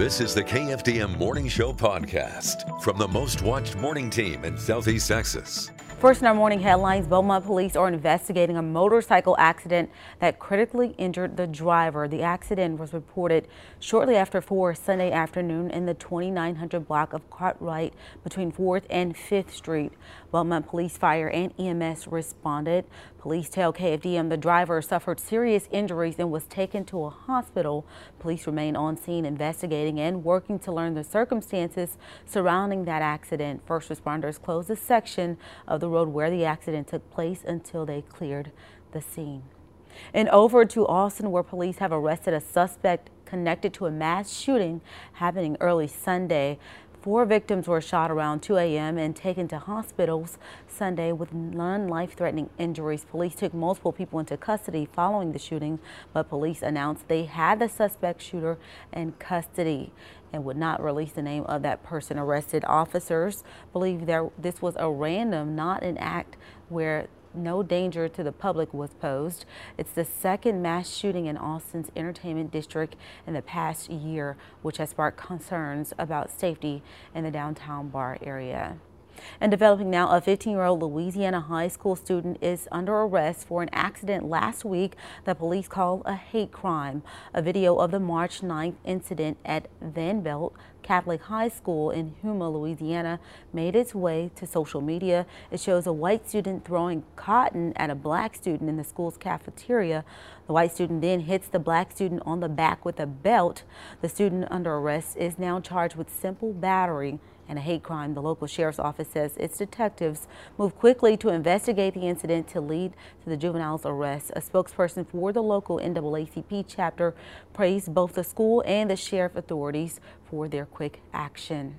This is the KFDM Morning Show podcast from the most watched morning team in Southeast Texas. First in our morning headlines, Beaumont police are investigating a motorcycle accident that critically injured the driver. The accident was reported shortly after 4 Sunday afternoon in the 2900 block of Cartwright between 4th and 5th Street. Beaumont police, fire, and EMS responded. Police tell KFDM the driver suffered serious injuries and was taken to a hospital. Police remain on scene investigating and working to learn the circumstances surrounding that accident. First responders closed a section of the road where the accident took place until they cleared the scene. And over to Austin, where police have arrested a suspect connected to a mass shooting happening early Sunday. Four victims were shot around 2 a.m. and taken to hospitals Sunday with non-life-threatening injuries. Police took multiple people into custody following the shooting, but police announced they had the suspect shooter in custody and would not release the name of that person arrested. Officers believe there this was a random, not an act where no danger to the public was posed. It's the second mass shooting in Austin's entertainment district in the past year, which has sparked concerns about safety in the downtown bar area. And developing now, a 15-year-old Louisiana high school student is under arrest for an accident last week that police call a hate crime. A video of the March 9th incident at Vanderbilt Catholic High School in Houma, Louisiana, made its way to social media. It shows a white student throwing cotton at a black student in the school's cafeteria. The white student then hits the black student on the back with a belt. The student under arrest is now charged with simple battery and a hate crime. The local sheriff's office says its detectives moved quickly to investigate the incident to lead to the juvenile's arrest. A spokesperson for the local NAACP chapter praised both the school and the sheriff authorities for their quick action.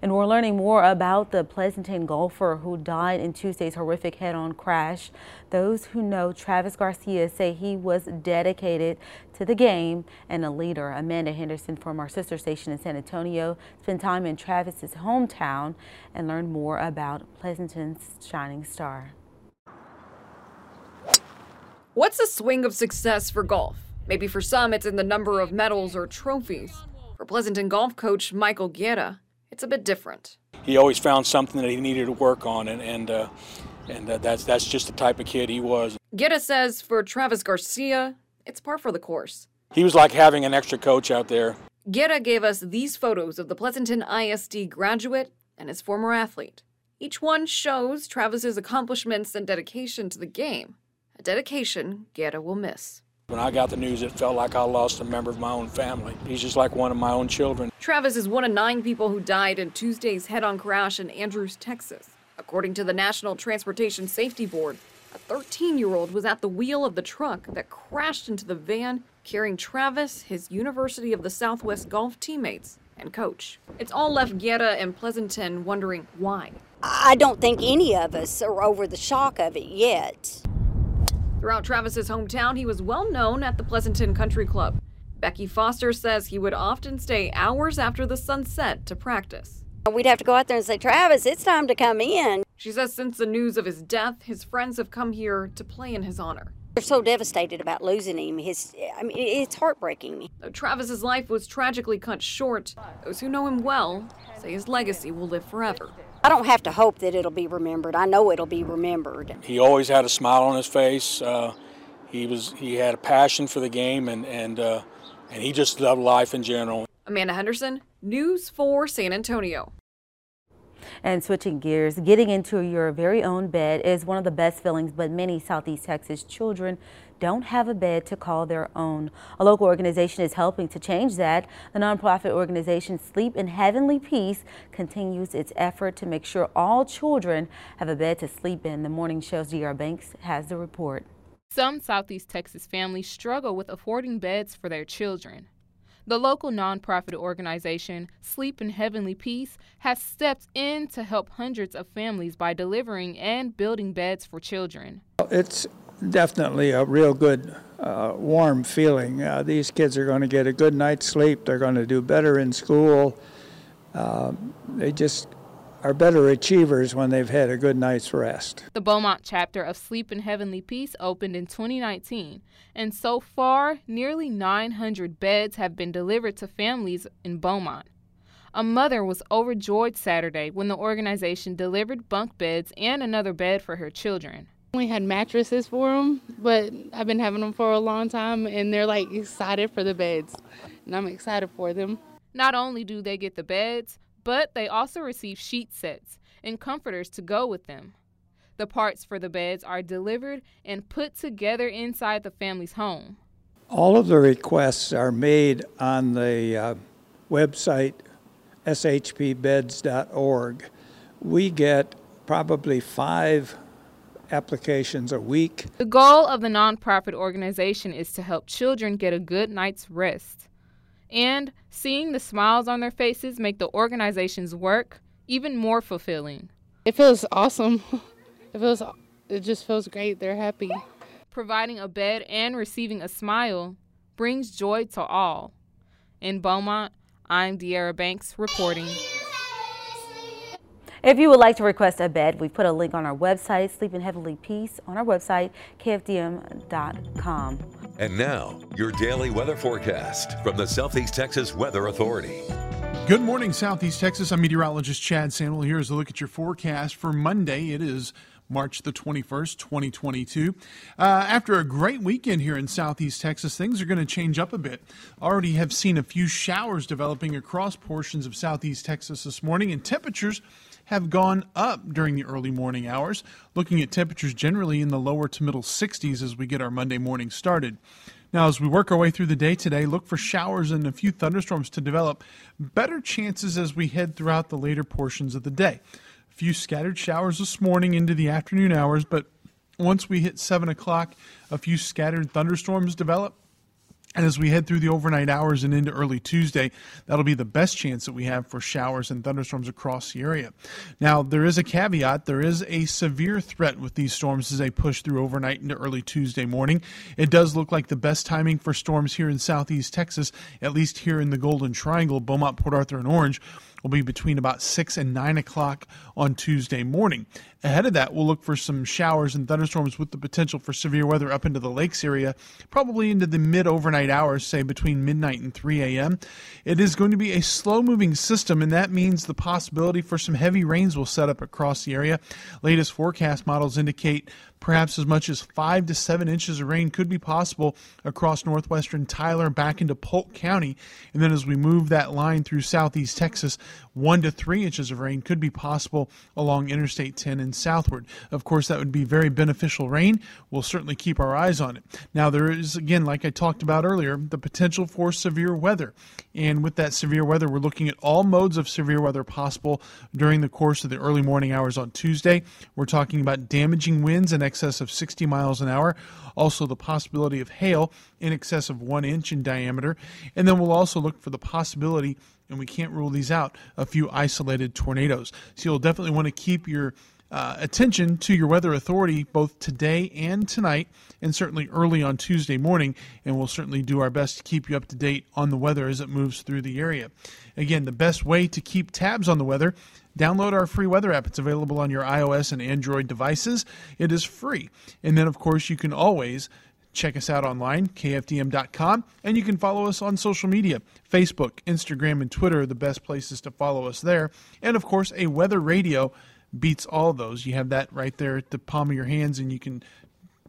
And we're learning more about the Pleasanton golfer who died in Tuesday's horrific head-on crash. Those who know Travis Garcia say he was dedicated to the game and a leader. Amanda Henderson from our sister station in San Antonio spent time in Travis's hometown and learned more about Pleasanton's shining star. What's the swing of success for golf? Maybe for some it's in the number of medals or trophies. For Pleasanton golf coach Michael Guerra, it's a bit different. He always found something that he needed to work on, and and uh, and uh, that's that's just the type of kid he was. Guerra says for Travis Garcia, it's par for the course. He was like having an extra coach out there. Guerra gave us these photos of the Pleasanton ISD graduate and his former athlete. Each one shows Travis's accomplishments and dedication to the game, a dedication Guerra will miss. When I got the news, it felt like I lost a member of my own family. He's just like one of my own children. Travis is one of nine people who died in Tuesday's head on crash in Andrews, Texas. According to the National Transportation Safety Board, a 13 year old was at the wheel of the truck that crashed into the van carrying Travis, his University of the Southwest golf teammates, and coach. It's all left Guerra and Pleasanton wondering why. I don't think any of us are over the shock of it yet. Throughout Travis's hometown, he was well known at the Pleasanton Country Club. Becky Foster says he would often stay hours after the sun set to practice. We'd have to go out there and say, Travis, it's time to come in. She says since the news of his death, his friends have come here to play in his honor. They're so devastated about losing him. His, I mean, it's heartbreaking. Though Travis's life was tragically cut short, those who know him well say his legacy will live forever. I don't have to hope that it'll be remembered. I know it'll be remembered. He always had a smile on his face. Uh, he was he had a passion for the game, and and uh, and he just loved life in general. Amanda Henderson, News 4 San Antonio. And switching gears, getting into your very own bed is one of the best feelings, but many Southeast Texas children don't have a bed to call their own. A local organization is helping to change that. The nonprofit organization Sleep in Heavenly Peace continues its effort to make sure all children have a bed to sleep in. The morning show's De'Ara Banks has the report. Some Southeast Texas families struggle with affording beds for their children. The local nonprofit organization, Sleep in Heavenly Peace, has stepped in to help hundreds of families by delivering and building beds for children. It's definitely a real good, uh, warm feeling. Uh, these kids are going to get a good night's sleep. They're going to do better in school. Uh, they just are better achievers when they've had a good night's rest. The Beaumont chapter of Sleep in Heavenly Peace opened in 2019, and so far, nearly 900 beds have been delivered to families in Beaumont. A mother was overjoyed Saturday when the organization delivered bunk beds and another bed for her children. We had mattresses for them, but I've been having them for a long time, and they're like excited for the beds, and I'm excited for them. Not only do they get the beds, but they also receive sheet sets and comforters to go with them. The parts for the beds are delivered and put together inside the family's home. All of the requests are made on the uh, website shpbeds.org. We get probably five applications a week. The goal of the nonprofit organization is to help children get a good night's rest and seeing the smiles on their faces make the organization's work even more fulfilling. It feels awesome. It feels it just feels great. They're happy. Providing a bed and receiving a smile brings joy to all. In Beaumont, I'm De'Ara Banks reporting. If you would like to request a bed, we've put a link on our website, Sleep in Heavenly Peace, on our website, kfdm.com. And now, your daily weather forecast from the Southeast Texas Weather Authority. Good morning, Southeast Texas. I'm meteorologist Chad Sandwell. Here's a look at your forecast for Monday. It is March the 21st, 2022. Uh, after a great weekend here in Southeast Texas, things are going to change up a bit. Already have seen a few showers developing across portions of Southeast Texas this morning, and temperatures have gone up during the early morning hours, looking at temperatures generally in the lower to middle 60s as we get our Monday morning started. Now, as we work our way through the day today, look for showers and a few thunderstorms to develop. Better chances as we head throughout the later portions of the day. A few scattered showers this morning into the afternoon hours, but once we hit 7 o'clock, a few scattered thunderstorms develop. And as we head through the overnight hours and into early Tuesday, that'll be the best chance that we have for showers and thunderstorms across the area. Now, there is a caveat. There is a severe threat with these storms as they push through overnight into early Tuesday morning. It does look like the best timing for storms here in southeast Texas, at least here in the Golden Triangle, Beaumont, Port Arthur, and Orange will be between about 6 and 9 o'clock on Tuesday morning. Ahead of that, we'll look for some showers and thunderstorms with the potential for severe weather up into the lakes area, probably into the mid overnight hours, say between midnight and 3 a.m. It is going to be a slow moving system, and that means the possibility for some heavy rains will set up across the area. Latest forecast models indicate perhaps as much as five to seven inches of rain could be possible across northwestern Tyler back into Polk County. And then as we move that line through southeast Texas, one to three inches of rain could be possible along Interstate 10 and southward. Of course, that would be very beneficial rain. We'll certainly keep our eyes on it. Now, there is, again, like I talked about earlier, the potential for severe weather. And with that severe weather, we're looking at all modes of severe weather possible during the course of the early morning hours on Tuesday. We're talking about damaging winds in excess of 60 miles an hour, also the possibility of hail in excess of one inch in diameter, and then we'll also look for the possibility, and we can't rule these out, a few isolated tornadoes. So you'll definitely want to keep your uh, attention to your weather authority both today and tonight, and certainly early on Tuesday morning. And we'll certainly do our best to keep you up to date on the weather as it moves through the area. Again, the best way to keep tabs on the weather Download our free weather app. It's available on your iOS and Android devices. It is free. And then, of course, you can always check us out online, kfdm.com, and you can follow us on social media. Facebook, Instagram, and Twitter are the best places to follow us there. And, of course, a weather radio beats all those. You have that right there at the palm of your hands, and you can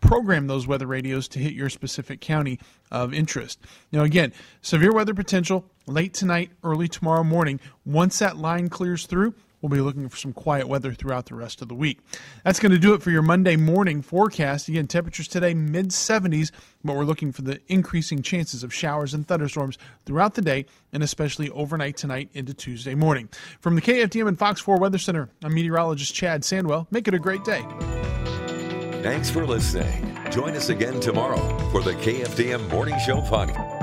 program those weather radios to hit your specific county of interest. Now, again, severe weather potential late tonight, early tomorrow morning. Once that line clears through, We'll be looking for some quiet weather throughout the rest of the week. That's going to do it for your Monday morning forecast. Again, temperatures today mid 70s, but we're looking for the increasing chances of showers and thunderstorms throughout the day and especially overnight tonight into Tuesday morning. From the KFDM and Fox 4 Weather Center, I'm meteorologist Chad Sandwell. Make it a great day. Thanks for listening. Join us again tomorrow for the KFDM Morning Show podcast.